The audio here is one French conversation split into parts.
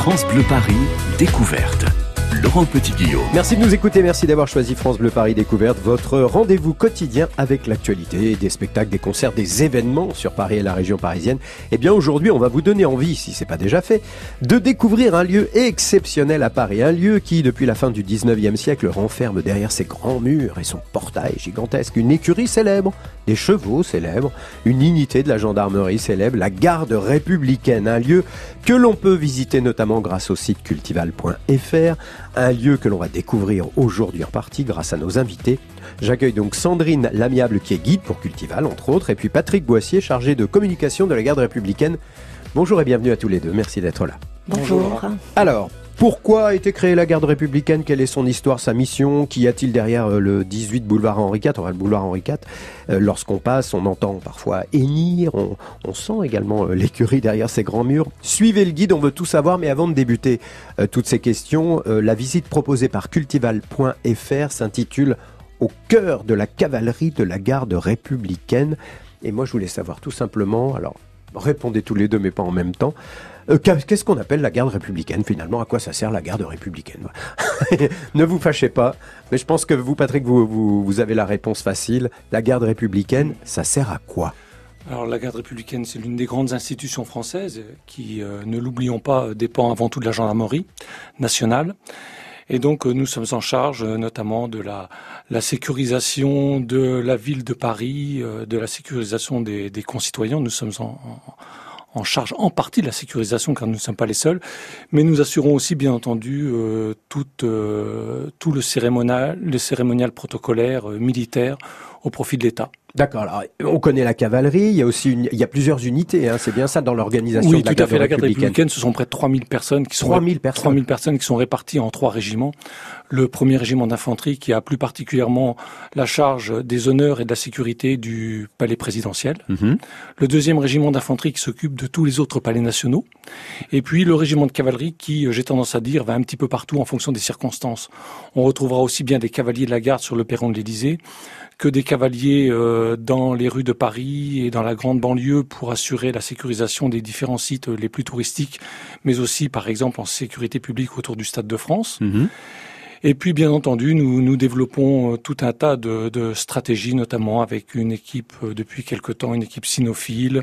France Bleu Paris, découverte. Laurent Petit-Guillaume. Merci de nous écouter, merci d'avoir choisi France Bleu Paris Découverte, votre rendez-vous quotidien avec l'actualité, des spectacles, des concerts, des événements sur Paris et la région parisienne. Eh bien aujourd'hui, on va vous donner envie, si c'est pas déjà fait, de découvrir un lieu exceptionnel à Paris, un lieu qui, depuis la fin du 19e siècle, renferme derrière ses grands murs et son portail gigantesque une écurie célèbre, des chevaux célèbres, une unité de la gendarmerie célèbre, la garde républicaine, un lieu que l'on peut visiter notamment grâce au site cultival.fr, un lieu que l'on va découvrir aujourd'hui en partie grâce à nos invités. J'accueille donc Sandrine Lamiable qui est guide pour Cultival entre autres, et puis Patrick Boissier chargé de communication de la garde républicaine. Bonjour et bienvenue à tous les deux, merci d'être là. Bonjour. Alors, pourquoi a été créée la garde républicaine? Quelle est son histoire, sa mission? Qu'y a-t-il derrière euh, le 18 boulevard Henri IV le boulevard Henri IV. Euh, lorsqu'on passe, on entend parfois hennir, on, on sent également euh, l'écurie derrière ces grands murs. Suivez le guide, on veut tout savoir, mais avant de débuter toutes ces questions, la visite proposée par cultival.fr s'intitule Au cœur de la cavalerie de la garde républicaine. Et moi, je voulais savoir tout simplement, alors répondez tous les deux, mais pas en même temps. Euh, Qu'est-ce qu'on appelle la garde républicaine finalement? À quoi ça sert la garde républicaine? Ne vous fâchez pas, mais je pense que vous, Patrick, vous, avez la réponse facile. La garde républicaine, ça sert à quoi? Alors la garde républicaine, c'est l'une des grandes institutions françaises qui, euh, ne l'oublions pas, dépend avant tout de la gendarmerie nationale. Et donc euh, nous sommes en charge euh, notamment de la, sécurisation de la ville de Paris, euh, de la sécurisation des, des concitoyens. Nous sommes en, en en charge en partie de la sécurisation car nous ne sommes pas les seuls, mais nous assurons aussi bien entendu euh, tout, euh, tout le cérémonial, le cérémonial protocolaire euh, militaire au profit de l'État. D'accord. Alors, on connaît la cavalerie. Il y a aussi une, il y a plusieurs unités. Hein, c'est bien ça dans l'organisation oui, de la tout à fait. La garde républicaine. républicaine, ce sont près de 3000 personnes qui sont 3000 personnes. 3000 personnes qui sont réparties en trois régiments. Le premier régiment d'infanterie qui a plus particulièrement la charge des honneurs et de la sécurité du palais présidentiel. Mhm. Le deuxième régiment d'infanterie qui s'occupe de tous les autres palais nationaux. Et puis le régiment de cavalerie qui, euh, j'ai tendance à dire, va un petit peu partout en fonction des circonstances. On retrouvera aussi bien des cavaliers de la garde sur le perron de l'Élysée que des cavaliers euh, dans les rues de Paris et dans la grande banlieue pour assurer la sécurisation des différents sites les plus touristiques, mais aussi par exemple en sécurité publique autour du Stade de France. Mhm. Et puis, bien entendu, nous, nous développons euh, tout un tas de, de stratégies, notamment avec une équipe euh, depuis quelque temps, une équipe cynophile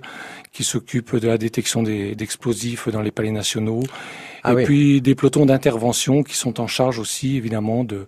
qui s'occupe de la détection des- d'explosifs dans les palais nationaux. Ah et oui. puis des pelotons d'intervention qui sont en charge aussi, évidemment, de,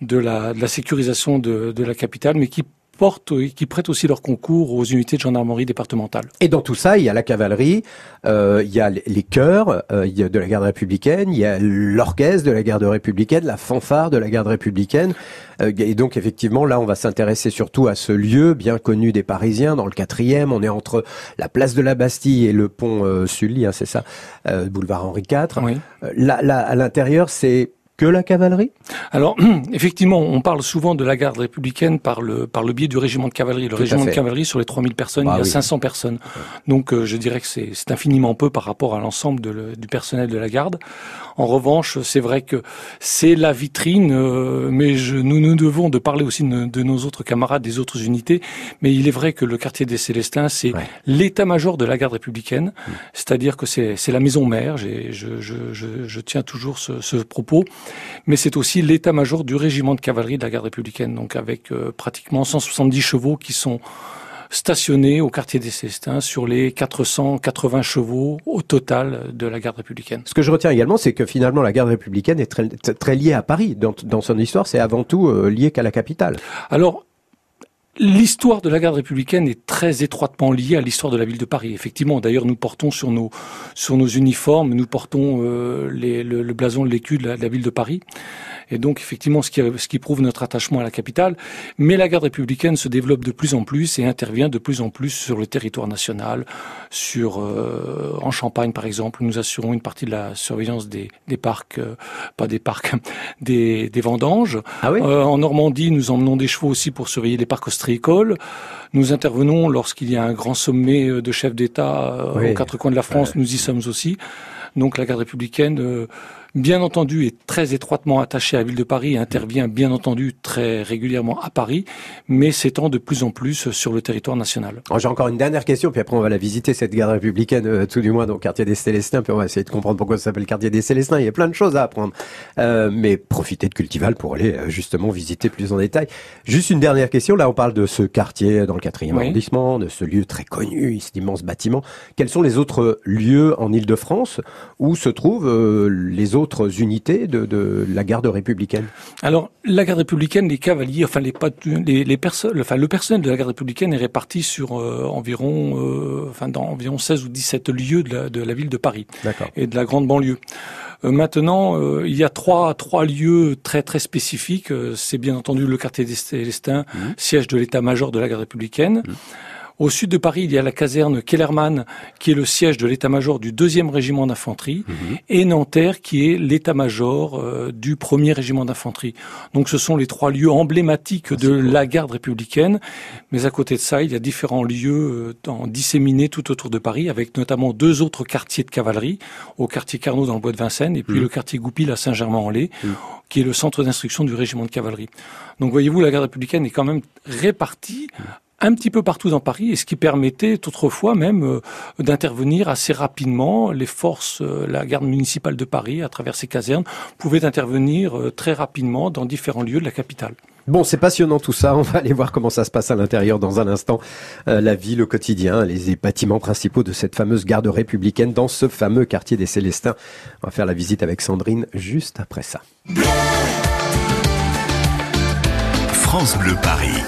de, la, de la sécurisation de, de la capitale, mais qui portent et qui prêtent aussi leur concours aux unités de gendarmerie départementale. Et dans tout ça, il y a la cavalerie, euh, il y a les chœurs euh, il y a de la garde républicaine, il y a l'orchestre de la garde républicaine, la fanfare de la garde républicaine. Euh, et donc effectivement, là, on va s'intéresser surtout à ce lieu bien connu des Parisiens, dans le quatrième. On est entre la place de la Bastille et le pont euh, Sully, hein, c'est ça, euh, boulevard Henri IV. Oui. Euh, Là, là, à l'intérieur, c'est que la cavalerie? Alors, effectivement, on parle souvent de la garde républicaine par le, par le biais du régiment de cavalerie. Le Tout régiment de cavalerie, sur les 3000 personnes, Bah il y a oui. 500 personnes. Donc, euh, je dirais que c'est c'est infiniment peu par rapport à l'ensemble le- du personnel de la garde. En revanche, c'est vrai que c'est la vitrine, euh, mais je, nous nous devons de parler aussi de, de nos autres camarades des autres unités. Mais il est vrai que le quartier des Célestins, c'est Ouais. l'état-major de la garde républicaine, c'est-à-dire que c'est c'est la maison mère. Je, je, je tiens toujours ce, ce propos mais c'est aussi l'état-major du régiment de cavalerie de la garde républicaine, donc avec euh, pratiquement 170 chevaux qui sont stationnés au quartier des Célestins sur les 480 chevaux au total de la garde républicaine. Ce que je retiens également, c'est que finalement, la garde républicaine est très, très liée à Paris. Dans, dans son histoire, c'est avant tout euh, lié qu'à la capitale. Alors, L'histoire de la garde républicaine est très étroitement liée à l'histoire de la ville de Paris. Effectivement, d'ailleurs, nous portons sur nos uniformes, nous portons euh, le, blason l'écu de la, de la ville de Paris. Et donc, effectivement, ce qui, ce qui prouve notre attachement à la capitale. Mais la garde républicaine se développe de plus en plus et intervient de plus en plus sur le territoire national. Sur euh, en Champagne, par exemple, nous assurons une partie de la surveillance des, des parcs, euh, pas des parcs, des, des vendanges. Ah oui? Euh, en Normandie, nous emmenons des chevaux aussi pour surveiller les parcs ostréicoles. Nous intervenons lorsqu'il y a un grand sommet euh, de chefs d'État euh, Oui. aux quatre coins de la France. Nous y sommes aussi. Donc la garde républicaine euh, bien entendu, est très étroitement attaché à la ville de Paris et intervient bien entendu très régulièrement à Paris, mais s'étend de plus en plus sur le territoire national. J'ai encore une dernière question, puis après on va la visiter, cette garde républicaine, euh, tout du moins dans le quartier des Célestins, puis on va essayer de comprendre pourquoi ça s'appelle quartier des Célestins. Il y a plein de choses à apprendre. Euh, mais profitez de Cultival pour aller euh, justement visiter plus en détail. Juste une dernière question, là on parle de ce quartier dans le quatrième arrondissement, de ce lieu très connu, cet immense bâtiment. Quels sont les autres lieux en Ile-de-France où se trouvent euh, les autres unités de, de, la garde républicaine Alors, la garde républicaine, les cavaliers, enfin les, les, les personnes, enfin le personnel de la garde républicaine est réparti sur euh, environ, euh, enfin dans environ 16 ou 17 lieux de la, de la ville de Paris et de la grande banlieue. Euh, maintenant, il y a trois trois lieux très très spécifiques. C'est bien entendu le quartier des Célestins, mmh. siège de l'état-major de la garde républicaine. Mmh. Au sud de Paris, il y a la caserne Kellermann, qui est le siège de l'état-major du deuxième régiment d'infanterie, mhm. et Nanterre, qui est l'état-major euh, du premier régiment d'infanterie. Donc ce sont les trois lieux emblématiques de la garde républicaine. Mais à côté de ça, il y a différents lieux euh, disséminés tout autour de Paris, avec notamment deux autres quartiers de cavalerie, au quartier Carnot dans le bois de Vincennes, et puis mhm. le quartier Goupil à Saint-Germain-en-Laye, mhm. qui est le centre d'instruction du régiment de cavalerie. Donc voyez-vous, la garde républicaine est quand même répartie un petit peu partout dans Paris, et ce qui permettait autrefois même euh, d'intervenir assez rapidement. Les forces, euh, la garde municipale de Paris, à travers ses casernes, pouvaient intervenir euh, très rapidement dans différents lieux de la capitale. Bon, c'est passionnant tout ça. On va aller voir comment ça se passe à l'intérieur dans un instant. la vie, le quotidien, les bâtiments principaux de cette fameuse garde républicaine dans ce fameux quartier des Célestins. On va faire la visite avec Sandrine juste après ça. France Bleu Paris.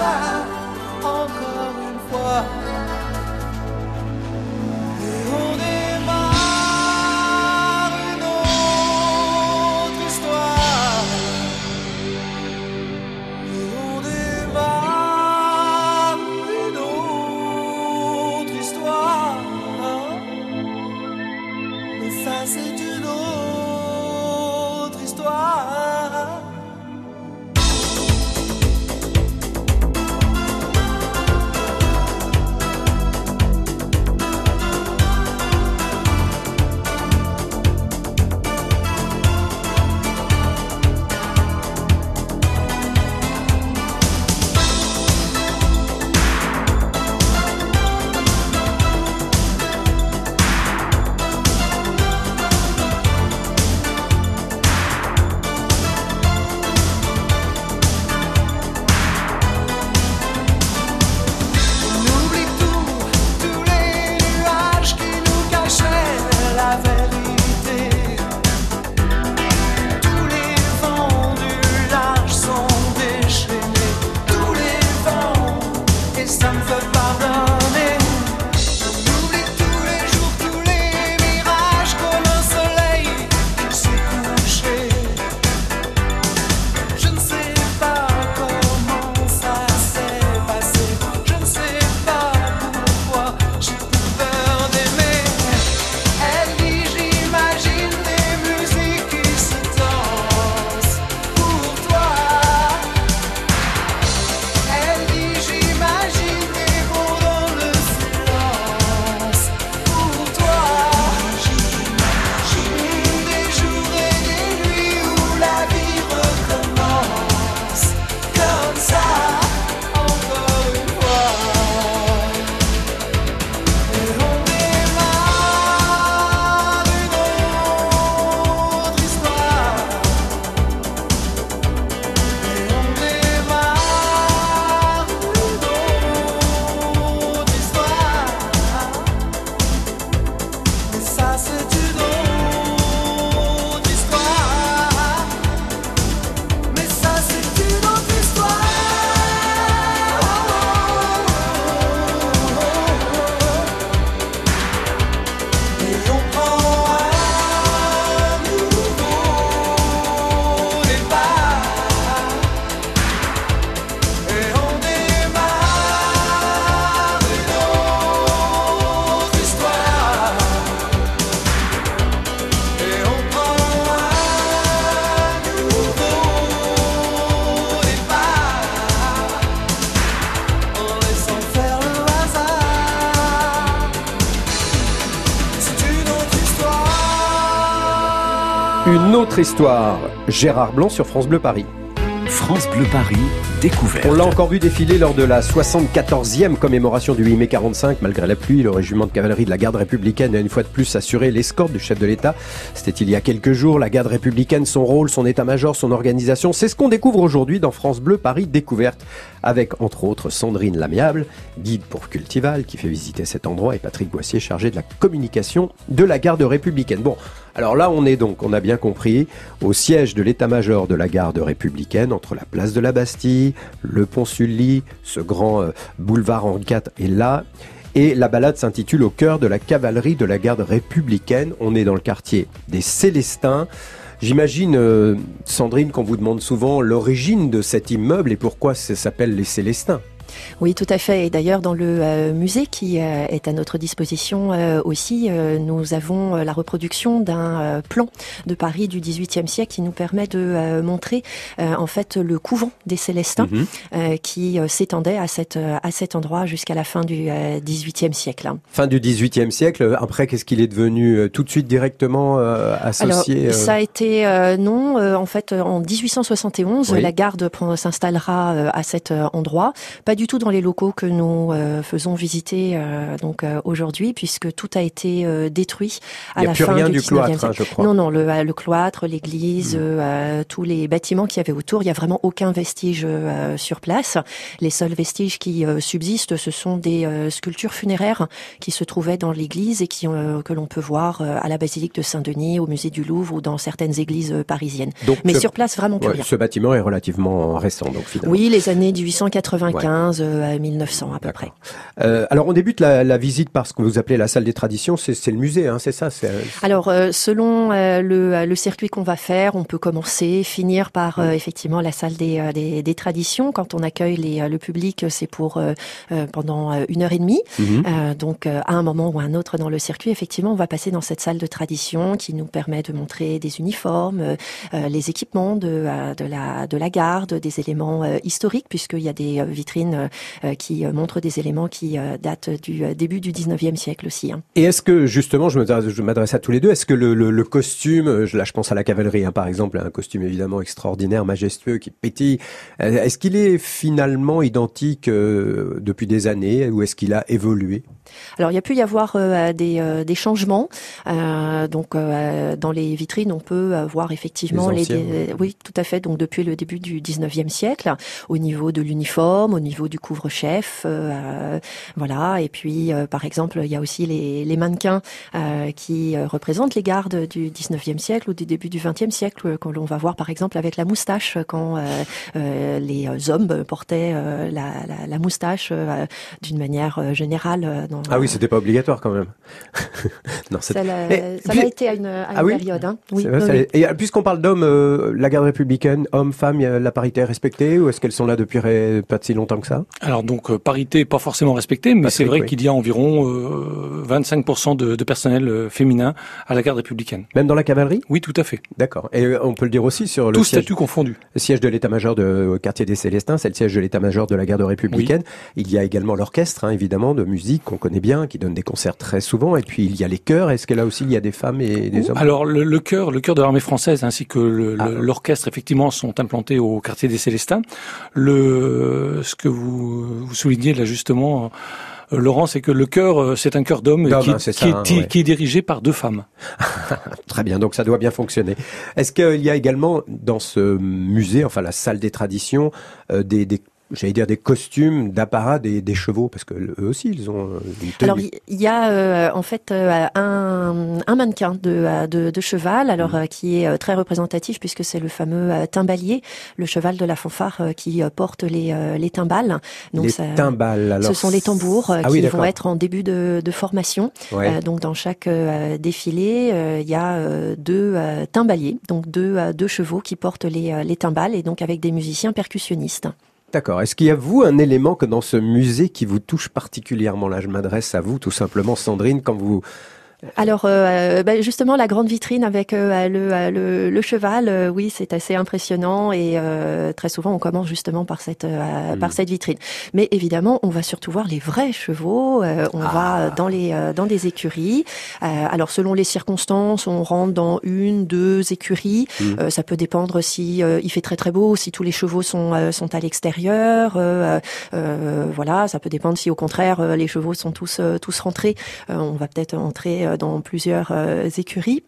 Comme ça encore une histoire, Gérard Blanc sur France Bleu Paris. France Bleu Paris, découverte. On l'a encore vu défiler lors de la 74e commémoration du 8 mai 45. Malgré la pluie, le régiment de cavalerie de la garde républicaine a une fois de plus assuré l'escorte du chef de l'État. C'était il y a quelques jours. La garde républicaine, son rôle, son état-major, son organisation, c'est ce qu'on découvre aujourd'hui dans France Bleu Paris Découverte. Avec entre autres Sandrine Lamiable, guide pour Cultival, qui fait visiter cet endroit, et Patrick Boissier, chargé de la communication de la garde républicaine. Bon, alors là, on est donc, on a bien compris, au siège de l'état-major de la garde républicaine, entre la place de la Bastille, le pont Sully, ce grand euh, boulevard Henri IV est là. Et la balade s'intitule Au cœur de la cavalerie de la garde républicaine. On est dans le quartier des Célestins. J'imagine, euh, Sandrine, qu'on vous demande souvent l'origine de cet immeuble et pourquoi ça s'appelle les Célestins. Oui, tout à fait. Et d'ailleurs, dans le euh, musée qui euh, est à notre disposition euh, aussi, nous avons la reproduction d'un plan de Paris du XVIIIe siècle qui nous permet de montrer en fait le couvent des Célestins mhm. qui s'étendait à, cette, à cet endroit jusqu'à la fin du XVIIIe siècle. Fin du XVIIIe siècle. Après, qu'est-ce qu'il est devenu tout de suite directement associé Alors, Ça a été non. en fait, en 1871, la garde s'installera à cet endroit. Pas du tout dans les locaux que nous euh, faisons visiter euh, donc euh, aujourd'hui, puisque tout a été détruit à la fin du, cloître, hein, je crois. Non, non, le, le cloître, l'église, hmm. tous les bâtiments qu'il y avait autour, il y a vraiment aucun vestige sur place. Les seuls vestiges qui subsistent, ce sont des sculptures funéraires qui se trouvaient dans l'église et qui que l'on peut voir à la basilique de Saint-Denis, au musée du Louvre ou dans certaines églises parisiennes. Mais sur place, vraiment plus rien. Ce bâtiment est relativement récent, donc finalement. Oui, les années 1895. À 1900 à peu près. Euh, alors on débute la, visite par ce que vous appelez la salle des traditions, c'est le musée, hein, c'est ça Alors euh, selon euh, le, circuit qu'on va faire, on peut commencer, finir par effectivement la salle des, des, traditions. Quand on accueille les, le public, c'est pour pendant une heure et demie. Mhm. donc à un moment ou à un autre dans le circuit, effectivement, on va passer dans cette salle de tradition qui nous permet de montrer des uniformes, les équipements de, de, la, de la garde, des éléments historiques puisqu'il y a des vitrines euh, euh, qui euh, montre des éléments qui datent du début du 19e siècle aussi. Hein. Et est-ce que justement, je m'adresse à tous les deux, est-ce que le, costume, là je pense à la cavalerie hein, par exemple, un costume évidemment extraordinaire, majestueux, qui pétille, est-ce qu'il est finalement identique depuis des années ou est-ce qu'il a évolué? Alors il y a pu y avoir des, des, changements. donc dans les vitrines, on peut voir effectivement les, oui tout à fait. Donc depuis le début du 19e siècle, au niveau de l'uniforme, au niveau du couvre-chef, euh, voilà. Et puis, euh, par exemple, il y a aussi les, les mannequins euh, qui représentent les gardes du 19e siècle ou du début du 20e siècle, que l'on va voir, par exemple, avec la moustache, quand les hommes portaient la, la, la moustache d'une manière générale. Dans, ah oui, c'était pas obligatoire quand même. non, ça l'a été à une, à une période. Hein. Oui, Et puisqu'on parle d'hommes, la garde républicaine, hommes, femmes, la parité est respectée ou est-ce qu'elles sont là depuis pas si longtemps que ça? Alors donc euh, parité pas forcément respectée, mais c'est vrai qu'il y a environ 25% euh, de, personnel euh, féminin à la garde républicaine. Même dans la cavalerie? Oui, tout à fait. D'accord. Et on peut le dire aussi sur le tout siège, statut confondu. Le siège de l'état-major de quartier des Célestins, c'est le siège de l'état-major de la garde républicaine. Il y a également l'orchestre, hein, évidemment, de musique qu'on connaît bien, qui donne des concerts très souvent. Et puis il y a les chœurs. Est-ce que là aussi il y a des femmes et des hommes? Alors le, le chœur, le chœur de l'armée française ainsi que ah. l'orchestre effectivement sont implantés au quartier des Célestins. Le ce que vous, vous soulignez là justement, euh, Laurent, c'est que le cœur, euh, c'est un cœur d'homme qui, qui, est dirigé par deux femmes. Très bien, donc ça doit bien fonctionner. Est-ce qu'il y a également dans ce musée, enfin la salle des traditions, euh, des, des j'allais dire des costumes d'apparat des, des, chevaux parce que eux aussi ils ont une alors il y a euh, en fait euh, un, un, mannequin de, euh, de, de cheval alors mm. qui est très représentatif puisque c'est le fameux timbalier le cheval de la fanfare qui porte les, les timbales. Donc les timbales alors. ce sont les tambours ah qui vont être en début de, de formation. Donc dans chaque défilé il y a deux timbaliers donc deux, deux chevaux qui portent les, les timbales et donc avec des musiciens percussionnistes D'accord. Est-ce qu'il y a, vous, un élément que dans ce musée qui vous touche particulièrement? Là, je m'adresse à vous, tout simplement, Sandrine, quand vous Alors euh, bah, justement la grande vitrine avec euh, le, le, cheval, oui c'est assez impressionnant et très souvent on commence justement par cette mm. par cette vitrine. Mais évidemment on va surtout voir les vrais chevaux. on va ah. dans les dans des écuries. alors selon les circonstances on rentre dans une deux écuries. Mm. ça peut dépendre si il fait très très beau, si tous les chevaux sont sont à l'extérieur. voilà ça peut dépendre si au contraire les chevaux sont tous tous rentrés. on va peut-être entrer euh, dans plusieurs euh, écuries.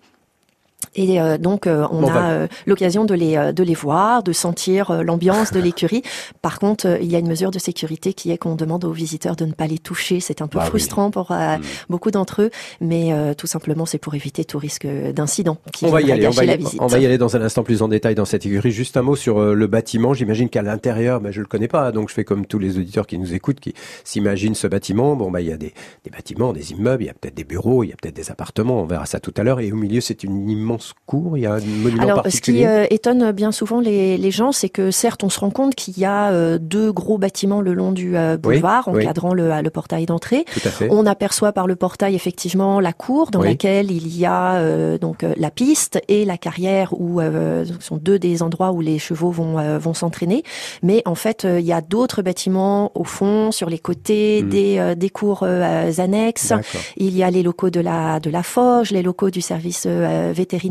Et euh, donc euh, on a euh, l'occasion de les de les voir, de sentir l'ambiance de l'écurie. Par contre, il y a une mesure de sécurité qui est qu'on demande aux visiteurs de ne pas les toucher. C'est un peu bah frustrant pour hmm. beaucoup d'entre eux, mais tout simplement c'est pour éviter tout risque d'incident on va y aller, on va y, on va y aller dans un instant plus en détail dans cette écurie. Juste un mot sur le bâtiment. J'imagine qu'à l'intérieur, bah, je le connais pas, donc je fais comme tous les auditeurs qui nous écoutent, qui s'imaginent ce bâtiment. Bon bah il y a des, des bâtiments, des immeubles, il y a peut-être des bureaux, il y a peut-être des appartements. On verra ça tout à l'heure. Et au milieu, c'est une immense cours Il y a un monument Alors, ce qui euh, étonne bien souvent les, les gens, c'est que certes, on se rend compte qu'il y a euh, deux gros bâtiments le long du euh, boulevard, encadrant le, le, portail d'entrée. On aperçoit par le portail effectivement la cour dans laquelle il y a donc la piste et la carrière où sont deux des endroits où les chevaux vont vont s'entraîner. Mais en fait, il y a d'autres bâtiments au fond, sur les côtés, hmm. des, des cours annexes. Il y a les locaux de la de la Forge, les locaux du service vétérinaire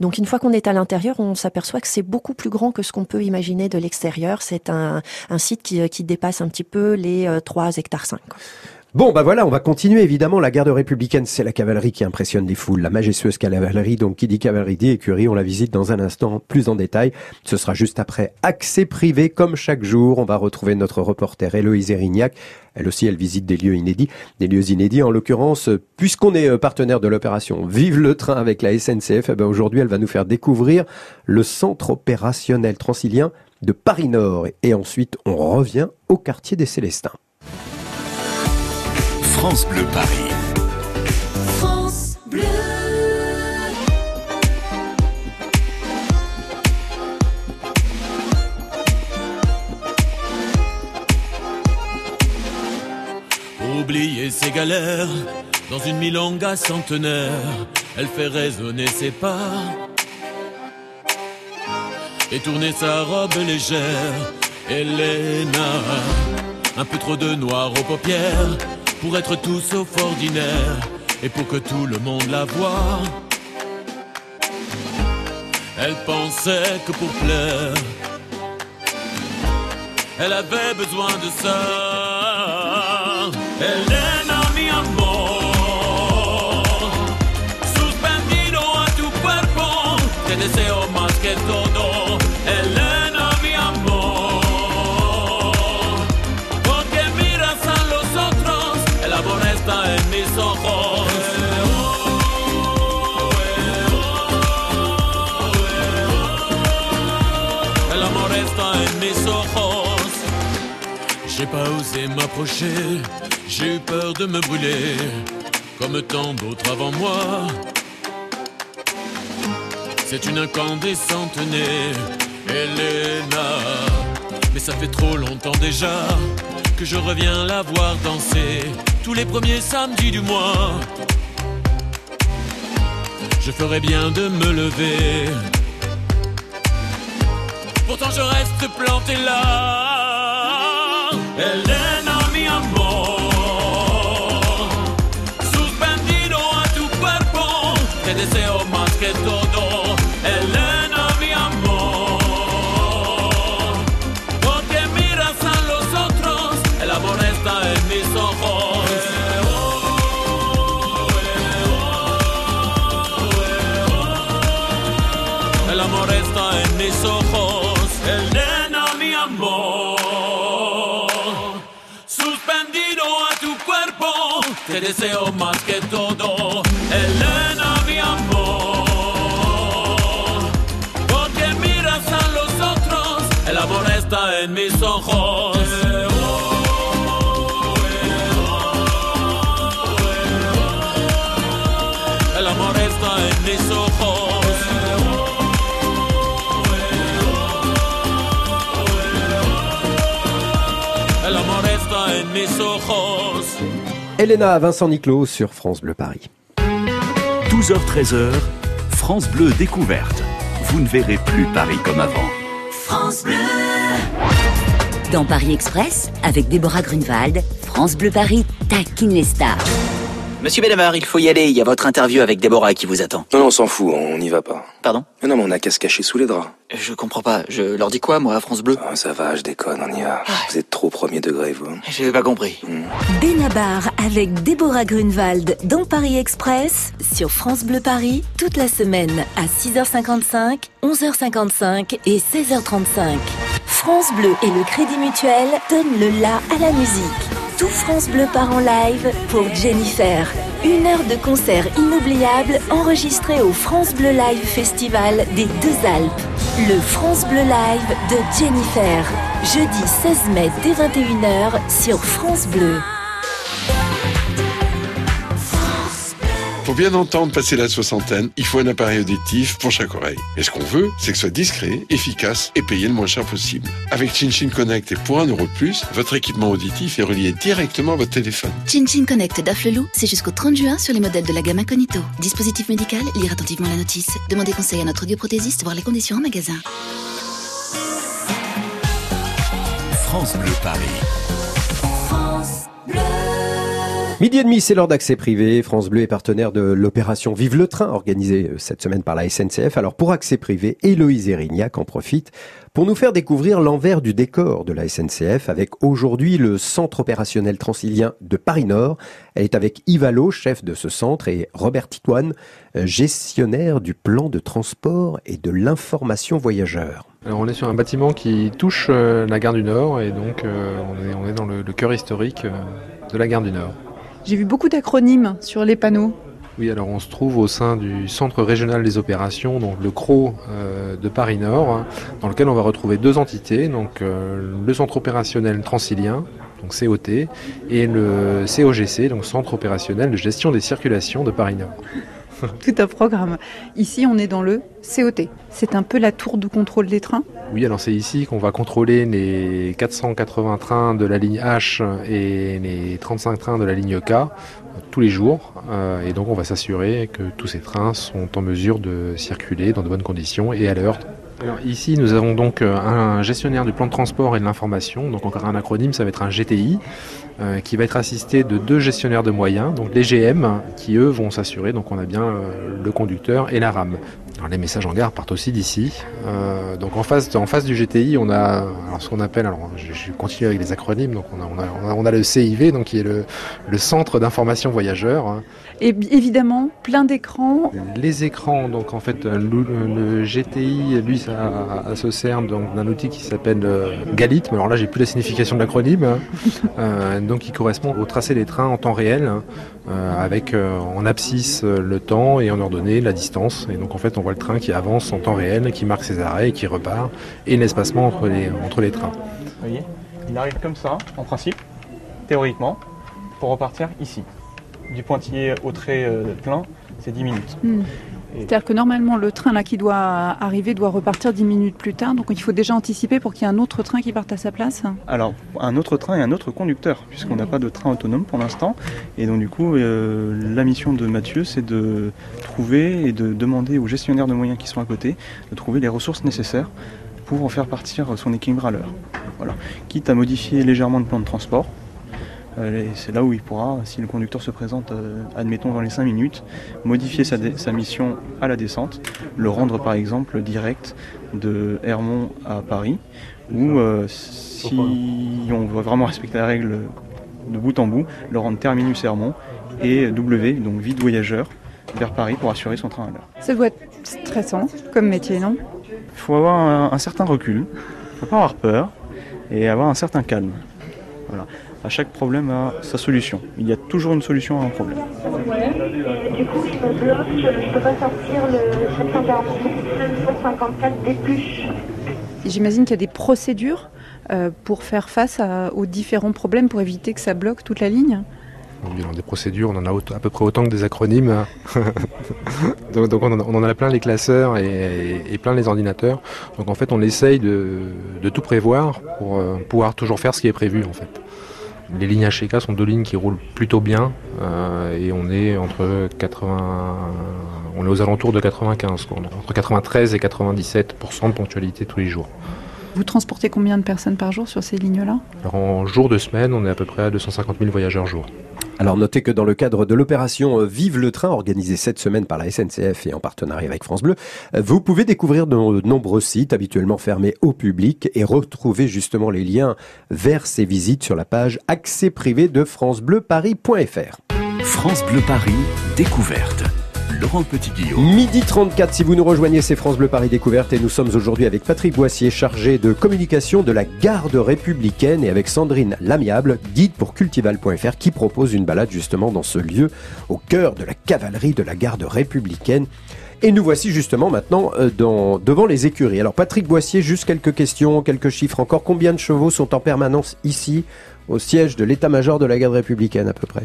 donc une fois qu'on est à l'intérieur, on s'aperçoit que c'est beaucoup plus grand que ce qu'on peut imaginer de l'extérieur. C'est un, site qui, qui, dépasse un petit peu les 3 euh, hectares 5. Bon, bah voilà, on va continuer. Évidemment, la garde républicaine, c'est la cavalerie qui impressionne les foules. La majestueuse cavalerie, donc qui dit cavalerie dit écurie, on la visite dans un instant plus en détail. Ce sera juste après accès privé, comme chaque jour. On va retrouver notre reporter Héloïse Erignac. Elle aussi, elle visite des lieux inédits. Des lieux inédits, en l'occurrence, puisqu'on est euh, partenaire de l'opération Vive le train avec la SNCF, eh ben aujourd'hui, elle va nous faire découvrir le centre opérationnel transilien de Paris-Nord. Et ensuite, on revient au quartier des Célestins. France Bleu Paris. France Bleu. Oublier ses galères dans une milonga centenaire, elle fait résonner ses pas et tourner sa robe légère. Elena, un peu trop de noir aux paupières pour être tout sauf ordinaire et pour que tout le monde la voie. Elle pensait que pour plaire, elle avait besoin de ça. Elena, mi amor, suspendido a tu cuerpo, te deseo más que todo. J'ai pas osé m'approcher, j'ai eu peur de me brûler, comme tant d'autres avant moi. C'est une incandescente née, Elena. Mais ça fait trop longtemps déjà que je reviens la voir danser tous les premiers samedis du mois. Je ferais bien de me lever. Pourtant je reste planté là. Elena, mi amor, suspendido a tu cuerpo, te deseo más que todo. Deseo más que todo, Elena Vincent Niclot sur France Bleu Paris. 12h-13h, France Bleu découverte. Vous ne verrez plus Paris comme avant. France Bleu. Dans Paris Express, avec Déborah Grunewald, France Bleu Paris taquine les stars. Monsieur Bellamar, il faut y aller. Il y a votre interview avec Déborah qui vous attend. Non, non, on s'en fout, on n'y va pas. Pardon? Mais non, mais on a qu'à se cacher sous les draps. Je comprends pas. Je leur dis quoi, moi, à France Bleu? Ah, ça va, je déconne, on y va. Vous êtes trop premier degré, vous. J'ai pas compris. Benabar avec Déborah Grunewald dans Paris Express sur France Bleu Paris toute la semaine à 6h55, 11h55 et 16h35. France Bleu et le Crédit Mutuel donnent le la à la musique. Tout France Bleu part en live pour Jennifer. Une heure de concert inoubliable enregistré au France Bleu Live Festival des Deux Alpes. Le France Bleu Live de Jennifer. Jeudi 16 mai dès 21h sur France Bleu. Pour bien entendre passer la soixantaine, il faut un appareil auditif pour chaque oreille. Et ce qu'on veut, c'est que ce soit discret, efficace et payé le moins cher possible. Avec ChinChin Connect et pour un euro de plus, votre équipement auditif est relié directement à votre téléphone. ChinChin Connect d'Afflelou, c'est jusqu'au 30 juin sur les modèles de la gamme Incognito. Dispositif médical, lire attentivement la notice. Demandez conseil à notre audioprothésiste, voir les conditions en magasin. France Bleu Paris. Midi et demi, c'est l'heure d'accès privé. France Bleu est partenaire de l'opération Vive le train organisée euh, cette semaine par la SNCF. Alors pour accès privé, Héloïse Erignac en profite pour nous faire découvrir l'envers du décor de la SNCF avec aujourd'hui le centre opérationnel transilien de Paris-Nord. Elle est avec Yves chef de ce centre, et Robert Titoine, euh, gestionnaire du plan de transport et de l'information voyageurs. Alors on est sur un bâtiment qui touche euh, la gare du Nord et donc on, est, dans le, cœur historique de la gare du Nord. J'ai vu beaucoup d'acronymes sur les panneaux. Oui, alors on se trouve au sein du Centre régional des opérations, donc le CRO euh, de Paris Nord, hein, dans lequel on va retrouver deux entités, donc euh, le Centre opérationnel transilien, donc COT, et le COGC, donc Centre opérationnel de gestion des circulations de Paris Nord. Tout un programme. Ici, on est dans le COT. C'est un peu la tour de contrôle des trains. Oui, alors c'est ici qu'on va contrôler les 480 trains de la ligne H et les 35 trains de la ligne K euh, tous les jours. Euh, et donc on va s'assurer que tous ces trains sont en mesure de circuler dans de bonnes conditions et à l'heure. Ici, nous avons donc euh, un gestionnaire du plan de transport et de l'information, donc encore un acronyme, ça va être un GTI, euh, qui va être assisté de deux gestionnaires de moyens, donc les GM, qui eux vont s'assurer, donc on a bien euh, le conducteur et la rame. Alors les messages en gare partent aussi d'ici. Euh, donc en face, en face du GTI, on a alors ce qu'on appelle, alors je, je continue avec les acronymes, donc on a, on a, on a, on a le CIV, donc qui est le, le Centre d'information voyageurs. Et évidemment, plein d'écrans. Les écrans, donc en fait, euh, le, le GTI, lui, ça, ça se sert donc d'un outil qui s'appelle euh, Galit. Mais alors là, j'ai plus la signification de l'acronyme. hein. Euh, donc, qui correspond au tracé des trains en temps réel, hein, euh, avec euh, en abscisse euh, le temps et en ordonnée la distance. Et donc, en fait, on voit le train qui avance en temps réel, qui marque ses arrêts et qui repart, et l'espacement entre les, entre les trains. Vous voyez Il arrive comme ça, en principe, théoriquement, pour repartir ici. Du pointillé au trait euh, plein, c'est 10 minutes. Hmm. C'est-à-dire que normalement, le train là qui doit arriver doit repartir 10 minutes plus tard. Donc il faut déjà anticiper pour qu'il y ait un autre train qui parte à sa place. Alors, un autre train et un autre conducteur, puisqu'on n'a pas de train autonome pour l'instant. Et donc, du coup, euh, la mission de Mathieu, c'est de trouver et de demander aux gestionnaires de moyens qui sont à côté de trouver les ressources nécessaires pour en faire partir son équilibre à l'heure. Voilà. Quitte à modifier légèrement le plan de transport. Euh, c'est là où il pourra, si le conducteur se présente, euh, admettons dans les 5 minutes, modifier sa mission à la descente, le rendre par exemple direct de Hermont à Paris, ou euh, si on veut vraiment respecter la règle de bout en bout, le rendre terminus Hermont et W, donc vide voyageur, vers Paris pour assurer son train à l'heure. Ça doit être stressant comme métier, non? Il faut avoir un, un certain recul, il ne faut pas avoir peur et avoir un certain calme. Voilà. À chaque problème a sa solution. Il y a toujours une solution à un problème. Ouais. Et du coup, je me bloque, je peux pas sortir le 748, 754 d'épluche. Et J'imagine qu'il y a des procédures euh, pour faire face aux différents problèmes pour éviter que ça bloque toute la ligne? Des procédures, on en a à peu près autant que des acronymes. donc, donc on, en a, on en a plein les classeurs et, et plein les ordinateurs. Donc en fait, on essaye de, de tout prévoir pour euh, pouvoir toujours faire ce qui est prévu en fait. Les lignes HK sont deux lignes qui roulent plutôt bien et on est entre 80, on est aux alentours de 95, entre 93 et 97% de ponctualité tous les jours. Vous transportez combien de personnes par jour sur ces lignes-là En jour de semaine, on est à peu près à 250 000 voyageurs jour. Alors notez que dans le cadre de l'opération euh, Vive le train organisée cette semaine par la SNCF et en partenariat avec France Bleu, euh, vous pouvez découvrir de nombreux sites habituellement fermés au public et retrouver justement les liens vers ces visites sur la page accès privé de francebleuparis.fr. France Bleu Paris, découverte. Laurent Petit-Guillaume. Midi 34, si vous nous rejoignez, c'est France Bleu Paris Découverte et nous sommes aujourd'hui avec Patrick Boissier, chargé de communication de la garde républicaine et avec Sandrine Lamiable, guide pour cultival.fr, qui propose une balade justement dans ce lieu, au cœur de la cavalerie de la garde républicaine. Et nous voici justement maintenant euh, devant les écuries. Alors Patrick Boissier, juste quelques questions, quelques chiffres encore. Combien de chevaux sont en permanence ici, au siège de l'état-major de la garde républicaine à peu près?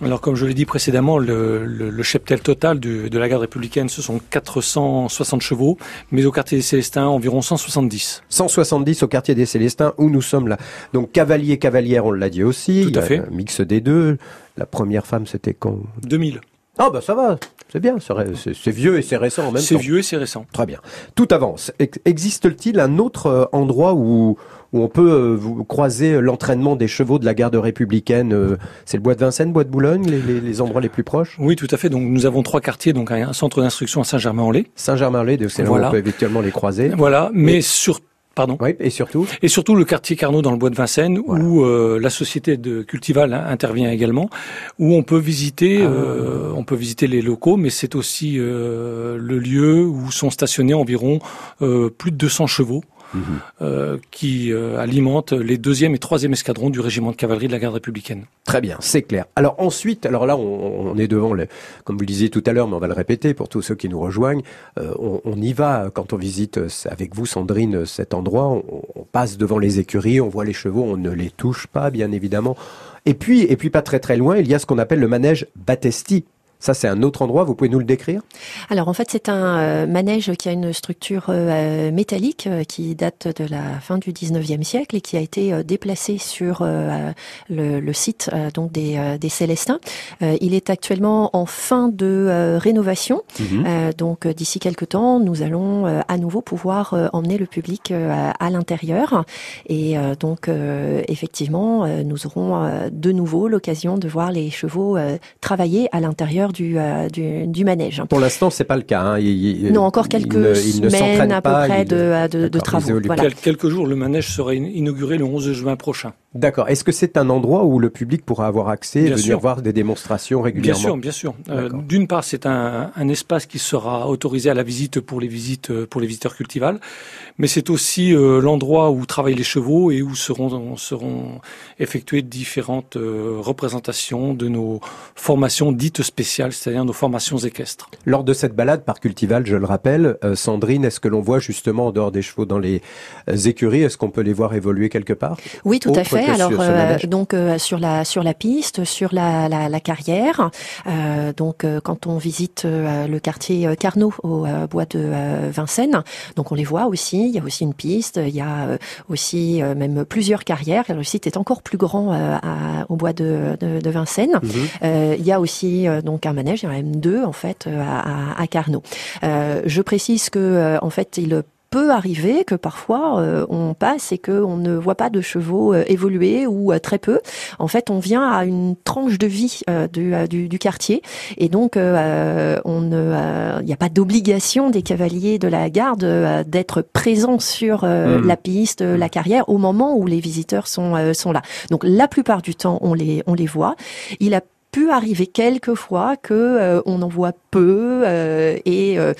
Alors, comme je l'ai dit précédemment, le, cheptel total de la garde républicaine, ce sont 460 chevaux, mais au quartier des Célestins, environ 170. 170 au quartier des Célestins, où nous sommes là. Donc, cavalier, cavalière, on l'a dit aussi. Tout à fait. mix des deux. La première femme, c'était quand? 2000. Ah, bah ça va. C'est bien, c'est vieux et c'est récent en même temps. C'est vieux et c'est récent. Très bien. Tout avance. Existe-t-il un autre euh, endroit où où on peut euh, croiser l'entraînement des chevaux de la garde républicaine. Euh, c'est le bois de Vincennes, bois de Boulogne, les, endroits les plus proches? Oui, tout à fait. Donc nous avons trois quartiers, donc un centre d'instruction à Saint-Germain-en-Laye. Saint-Germain-en-Laye, c'est là où on peut éventuellement les croiser. Voilà, mais sur Pardon. Oui, et surtout Et surtout le quartier Carnot dans le bois de Vincennes, où euh, la société de Cultival intervient également, où on peut visiter, ah. on peut visiter les locaux, mais c'est aussi le lieu où sont stationnés environ plus de 200 chevaux. Euh, qui euh, alimente les deuxième et troisième escadrons du régiment de cavalerie de la garde républicaine. Très bien, c'est clair. Alors ensuite, alors là, on, est devant, comme vous le disiez tout à l'heure, mais on va le répéter pour tous ceux qui nous rejoignent. Euh, on, y va quand on visite avec vous, Sandrine, cet endroit. On, on, passe devant les écuries, on voit les chevaux, on ne les touche pas, bien évidemment. Et puis, et puis pas très très loin, il y a ce qu'on appelle le manège Battesti. Ça, c'est un autre endroit. Vous pouvez nous le décrire? Alors, en fait, c'est un euh, manège qui a une structure euh, métallique euh, qui date de la fin du 19e siècle et qui a été déplacé sur le, site donc des, Célestins. il est actuellement en fin de rénovation. Mhm. donc, d'ici quelques temps, nous allons à nouveau pouvoir emmener le public à l'intérieur. Et donc, effectivement, nous aurons de nouveau l'occasion de voir les chevaux travailler à l'intérieur euh, du, du, manège. Pour l'instant, c'est pas le cas. Hein. non, encore quelques semaines à peu près de, de, travaux. Quelques jours, le manège sera inauguré le 11 juin prochain. D'accord. Est-ce que c'est un endroit où le public pourra avoir accès, et venir voir des démonstrations régulièrement Bien sûr, bien sûr. Euh, d'une part, c'est un, un, espace qui sera autorisé à la visite pour les visites euh, pour les visiteurs cultivales, mais c'est aussi euh, l'endroit où travaillent les chevaux et où seront seront effectuées différentes représentations de nos formations dites spéciales, c'est-à-dire nos formations équestres. Lors de cette balade par cultival, je le rappelle, Sandrine, est-ce que l'on voit justement en dehors des chevaux dans les écuries, est-ce qu'on peut les voir évoluer quelque part? Oui, tout à fait alors euh, donc euh, sur la sur la piste, sur la, la, la carrière. Euh, donc quand on visite le quartier Carnot au bois de Vincennes, donc on les voit aussi. Il y a aussi une piste, il y a aussi même plusieurs carrières. Le site est encore plus grand à, au bois de, de, de Vincennes. Mhm. il y a aussi donc un manège, il y en a même deux en fait à, à, Carnot. je précise que en fait il peut arriver que parfois euh, on passe et qu'on ne voit pas de chevaux euh, évoluer ou euh, très peu. En fait, on vient à une tranche de vie du, du, quartier et donc on ne, il n'y a pas d'obligation des cavaliers de la garde d'être présents sur mmh. la piste, la carrière au moment où les visiteurs sont sont là. Donc la plupart du temps, on les on les voit. Il a pu arriver quelques fois que euh, on en voit peu euh, et euh,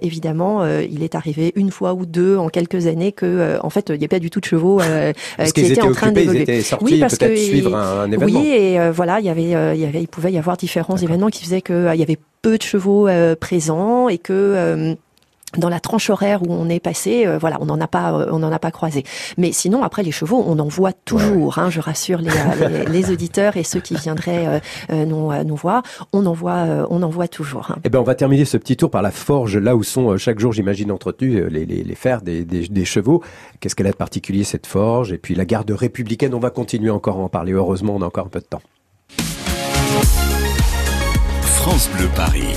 évidemment il est arrivé une fois ou deux en quelques années que en fait il n'y a pas du tout de chevaux qui étaient, en train d'évoluer. Oui parce que suivre un, événement. Oui et voilà il y avait il y avait il pouvait y avoir différents événements qui faisaient qu'il y avait peu de chevaux présents et que dans la tranche horaire où on est passé, euh, voilà, on n'en a pas, euh, on n'en a pas croisé. Mais sinon, après les chevaux, on en voit toujours. Hein, je rassure les, euh, les, auditeurs et ceux qui viendraient nous, nous voir, on en voit, on en voit toujours. Hein. Eh ben, on va terminer ce petit tour par la forge, là où sont chaque jour, j'imagine, entretenus les, les, les fers des, des, des chevaux. Qu'est-ce qu'elle a de particulier cette forge? Et puis la garde républicaine, on va continuer encore à en parler. Heureusement, on a encore un peu de temps. France Bleu Paris.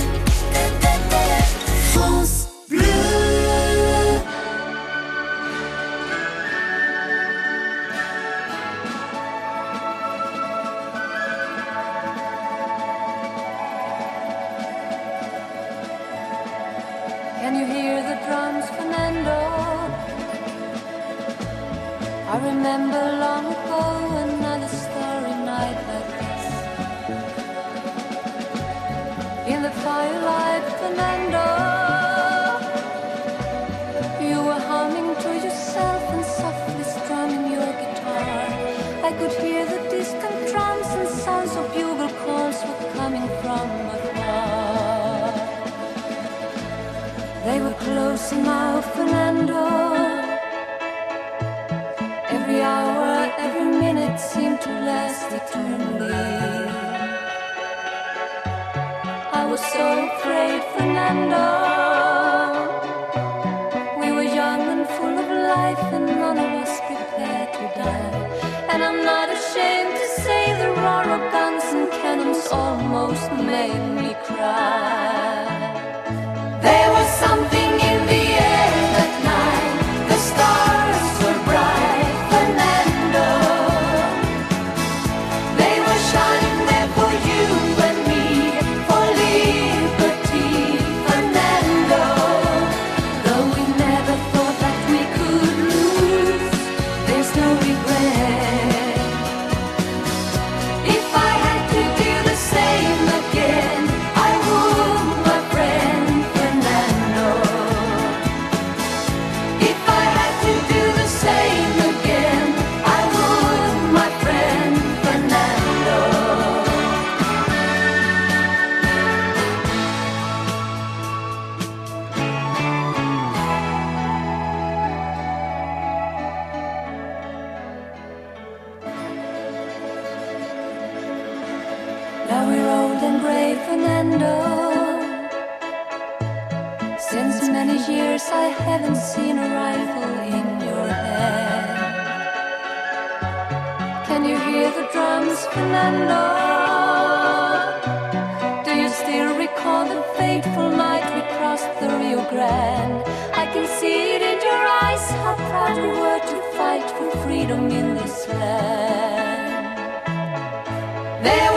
that seemed to last eternally. I was so afraid, Fernando. We were young and full of life, and none of us prepared to die. And I'm not ashamed to say the roar of guns and cannons almost made me cry. and brave Fernando. Since many years I haven't seen a rifle in your hand. Can you hear the drums, Fernando? Do you still recall the fateful night we crossed the Rio Grande? I can see it in your eyes, how proud you were to fight for freedom in this land. There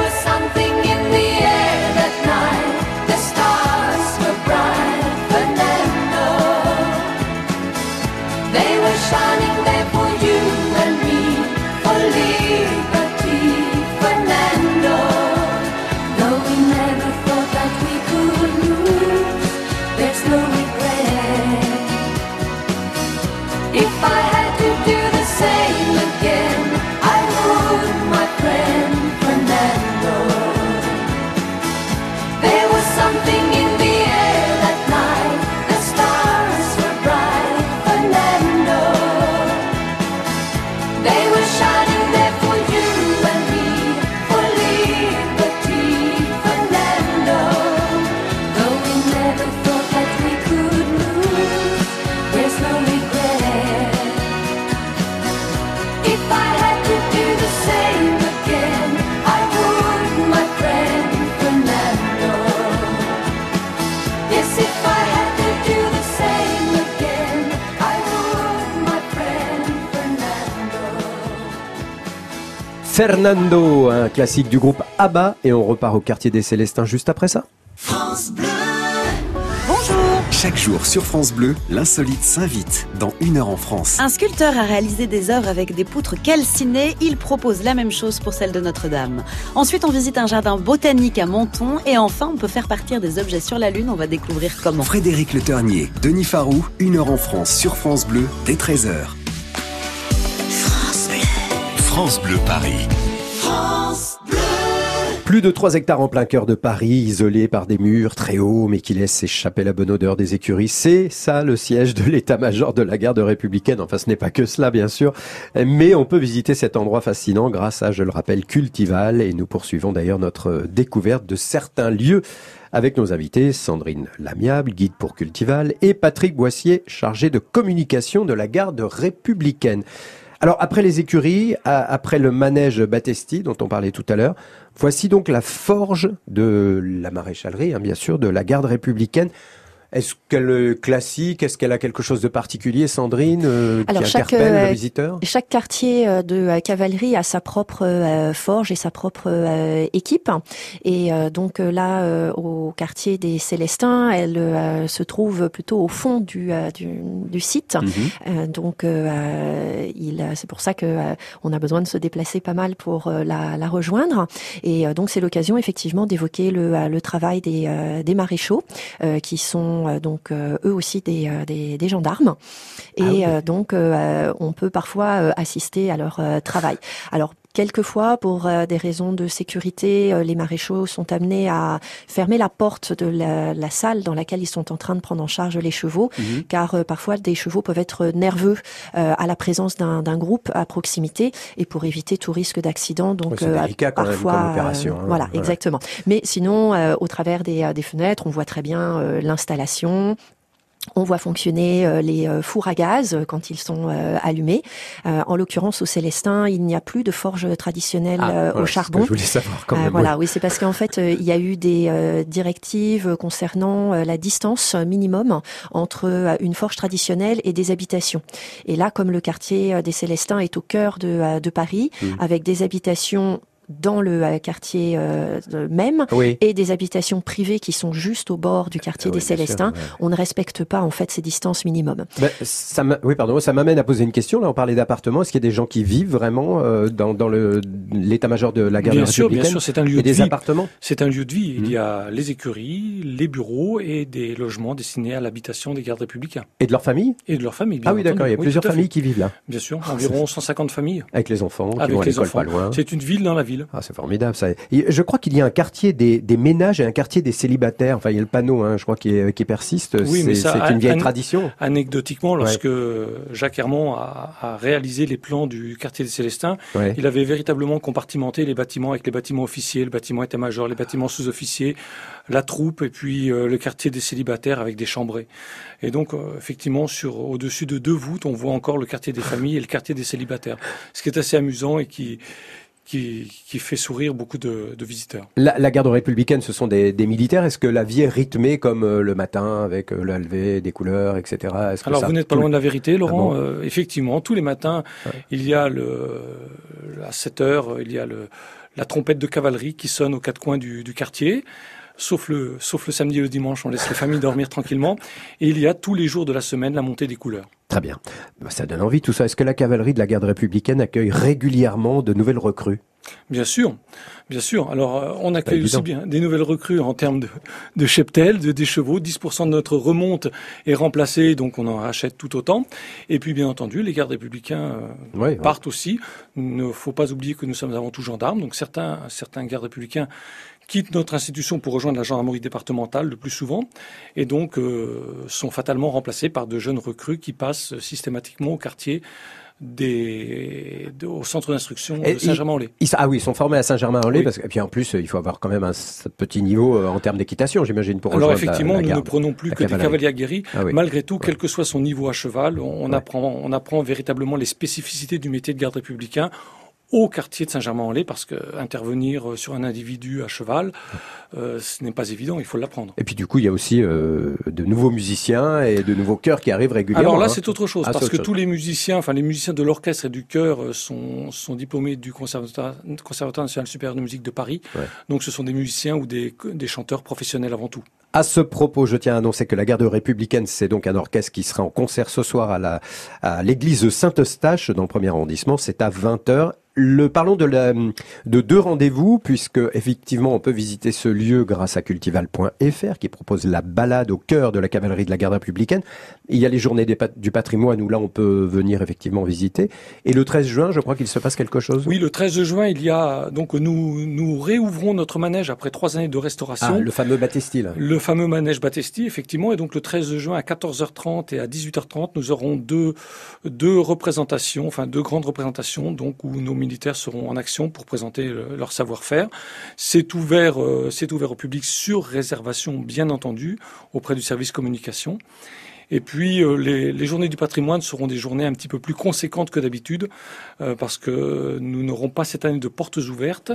un classique du groupe ABBA, et on repart au quartier des Célestins juste après ça. France Bleu. Bonjour. Chaque jour sur France Bleu, l'insolite s'invite dans une heure en France. Un sculpteur a réalisé des œuvres avec des poutres calcinées. Il propose la même chose pour celle de Notre-Dame. Ensuite, on visite un jardin botanique à Menton. Et enfin, on peut faire partir des objets sur la Lune. On va découvrir comment. Frédéric Le Ternier, Denis Farou, une heure en France sur France Bleu, dès 13h. France Bleu. Paris. France Bleu. Plus de 3 hectares en plein cœur de Paris, isolés par des murs très hauts, mais qui laissent échapper la bonne odeur des écuries. C'est ça le siège de l'état-major de la garde républicaine. Enfin, ce n'est pas que cela, bien sûr. Mais on peut visiter cet endroit fascinant grâce à, je le rappelle, Cultival. Et nous poursuivons d'ailleurs notre découverte de certains lieux avec nos invités Sandrine Lamiable, guide pour Cultival, et Patrick Boissier, chargé de communication de la garde républicaine. Alors après les écuries, après le manège Battesti dont on parlait tout à l'heure, voici donc la forge de la maréchalerie, hein, bien sûr, de la garde républicaine. Est-ce qu'elle est classique? Est-ce qu'elle a quelque chose de particulier, Sandrine, euh, qui chaque, interpelle le euh, visiteur? Chaque quartier euh, de cavalerie a sa propre forge et sa propre équipe. Et donc là, au quartier des Célestins, elle se trouve plutôt au fond du, du, site. Mhm. donc il, c'est pour ça que on a besoin de se déplacer pas mal pour la, la rejoindre. Et donc c'est l'occasion effectivement d'évoquer le, le travail des, des maréchaux qui sont euh, donc euh, eux aussi des, euh, des, gendarmes et ah donc on peut parfois assister à leur travail. Alors Quelquefois, pour des raisons de sécurité, les maréchaux sont amenés à fermer la porte de la, salle dans laquelle ils sont en train de prendre en charge les chevaux, mhm. car parfois des chevaux peuvent être nerveux à la présence d'un groupe à proximité, et pour éviter tout risque d'accident, donc parfois, opération, hein. voilà, exactement. Mais sinon, au travers des, des, fenêtres, on voit très bien l'installation, on voit fonctionner euh, les euh, fours à gaz euh, quand ils sont allumés. En l'occurrence, au Célestin, il n'y a plus de forge traditionnelle ah, au charbon. je voulais savoir. Quand même, voilà, oui, c'est parce qu'en fait, il y a eu des directives concernant la distance minimum entre une forge traditionnelle et des habitations. Et là, comme le quartier des Célestins est au cœur de, Paris, mmh. avec des habitations dans le euh, quartier euh, même et des habitations privées qui sont juste au bord du quartier des Célestins, on ne respecte pas en fait ces distances minimum. Ben, ça oui, pardon, ça m'amène à poser une question. Là, on parlait d'appartements. Est-ce qu'il y a des gens qui vivent vraiment euh, dans, l'état-major de la garde bien républicaine Bien sûr, c'est un lieu et de des vie. appartements. C'est un lieu de vie. Il y mmh. a les écuries, les bureaux et des logements destinés à l'habitation des gardes républicains. Et de leur famille Et de leur famille. Bien ah oui, d'accord. Il y a plusieurs familles qui vivent là. Bien sûr, environ 150 familles. Avec les enfants, qui Avec vont à les enfants. pas loin. C'est une ville dans la ville. Ah, c'est formidable ça. je crois qu'il y a un quartier des, ménages et un quartier des célibataires. Enfin, il y a le panneau, hein, je crois, qui, qui persiste. Oui, mais c'est une vieille tradition. Anecdotiquement, lorsque Jacques Hermont a, réalisé les plans du quartier des Célestins, il avait véritablement compartimenté les bâtiments avec les bâtiments officiers, le bâtiment état-major, les bâtiments sous-officiers, la troupe et puis euh, le quartier des célibataires avec des chambrées. Et donc, euh, effectivement, sur au-dessus de deux voûtes, on voit encore le quartier des familles et le quartier des célibataires. Ce qui est assez amusant et qui qui, qui, fait sourire beaucoup de, de visiteurs. La, garde républicaine, ce sont des, des militaires. Est-ce que la vie est rythmée comme euh, le matin avec euh, le des couleurs, etc. Alors vous n'êtes pas loin de la vérité, Laurent. Ah euh, effectivement, tous les matins, il y a le à 7 heures, il y a le la trompette de cavalerie qui sonne aux quatre coins du, du quartier sauf le, sauf le samedi et le dimanche, on laisse les familles dormir tranquillement. Et il y a tous les jours de la semaine la montée des couleurs. Très bien. Bah, ça donne envie tout ça. Est-ce que la cavalerie de la garde républicaine accueille régulièrement de nouvelles recrues? Bien sûr, bien sûr. Alors, euh, on accueille aussi bien des nouvelles recrues en termes de, de cheptel, de des chevaux. 10% de notre remonte est remplacée, donc on en rachète tout autant. Et puis, bien entendu, les gardes républicains euh, partent aussi. Il ne faut pas oublier que nous sommes avant tout gendarmes, donc certains, certains gardes républicains quittent notre institution pour rejoindre la gendarmerie départementale le plus souvent, et donc euh, sont fatalement remplacés par de jeunes recrues qui passent systématiquement au quartier des, au centre d'instruction de Saint-Germain-en-Laye. Ah oui, ils sont formés à Saint-Germain-en-Laye, parce que, et puis en plus, il faut avoir quand même un petit niveau euh, en termes d'équitation, j'imagine, pour Alors effectivement, nous ne prenons plus que des cavaliers aguerris. Ah Malgré tout, quel que soit son niveau à cheval, on, apprend, on apprend véritablement les spécificités du métier de garde républicain au quartier de Saint-Germain-en-Laye parce que intervenir euh, sur un individu à cheval, euh, ce n'est pas évident, il faut l'apprendre. Et puis du coup, il y a aussi euh, de nouveaux musiciens et de nouveaux chœurs qui arrivent régulièrement. Alors là, hein. c'est autre chose ah, parce que tous les musiciens, enfin les musiciens de l'orchestre et du chœur sont, sont diplômés du Conservatoire, Conservatoire national supérieur de musique de Paris. Donc ce sont des musiciens ou des, des chanteurs professionnels avant tout. À ce propos, je tiens à annoncer que la garde républicaine, c'est donc un orchestre qui sera en concert ce soir à l'église Saint-Eustache dans le premier arrondissement. C'est à 20h le, parlons de, la, de deux rendez-vous, puisque effectivement on peut visiter ce lieu grâce à cultival.fr qui propose la balade au cœur de la cavalerie de la garde républicaine. Il y a les journées du patrimoine où là on peut venir effectivement visiter. Et le 13 juin, je crois qu'il se passe quelque chose. Oui, le 13 juin, il y a donc nous nous réouvrons notre manège après trois années de restauration. Ah, le fameux Battesti là. Le fameux manège Battesti, effectivement. Et donc le 13 juin à 14h30 et à 18h30, nous aurons deux deux représentations, enfin deux grandes représentations, donc où nos militaires seront en action pour présenter leur savoir-faire. C'est ouvert, euh, c'est ouvert au public sur réservation, bien entendu, auprès du service communication. Et puis euh, les, les, journées du patrimoine seront des journées un petit peu plus conséquentes que d'habitude, euh, parce que nous n'aurons pas cette année de portes ouvertes,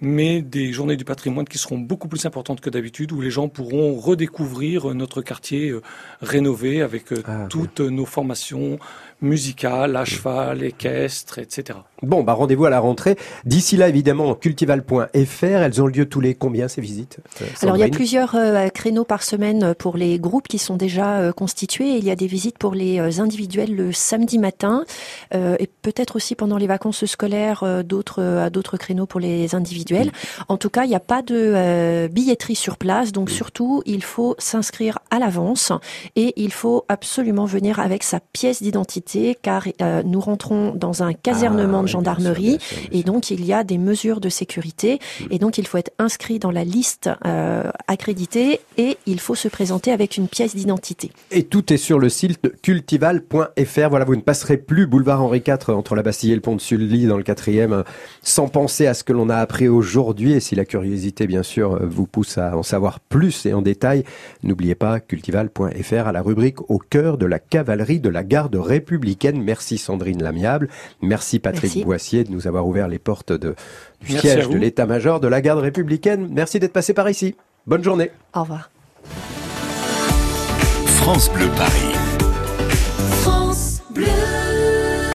mais des journées du patrimoine qui seront beaucoup plus importantes que d'habitude, où les gens pourront redécouvrir notre quartier rénové avec ah, toutes nos formations, musicales, à cheval, équestre, etc. Bon, bah rendez-vous à la rentrée. D'ici là, évidemment, cultival.fr, elles ont lieu tous les combien ces visites euh, Alors il y a plusieurs euh, créneaux par semaine pour les groupes qui sont déjà euh, constitués. Il y a des visites pour les individuels le samedi matin. Et peut-être aussi pendant les vacances scolaires d'autres d'autres créneaux pour les individuels. En tout cas, il n'y a pas de billetterie sur place, donc surtout il faut s'inscrire à l'avance. Et il faut absolument venir avec sa pièce d'identité car euh, nous rentrons dans un casernement de ah gendarmerie et donc il y a des mesures de sécurité hmm. et donc il faut être inscrit dans la liste euh, accréditée et il faut se présenter avec une pièce d'identité. Et tout est sur le site cultival.fr. Voilà, vous ne passerez plus boulevard Henri IV entre la Bastille et le pont de Sully dans le quatrième sans penser à ce que l'on a appris aujourd'hui et si la curiosité bien sûr vous pousse à en savoir plus et en détail, n'oubliez pas cultival.fr à la rubrique au cœur de la cavalerie de la garde républicaine Merci Sandrine Lamiable. Merci Patrick Boissier de nous avoir ouvert les portes de, du siège de l'état-major de la garde républicaine. Merci d'être passé par ici. Bonne journée. Au revoir. France Bleu Paris.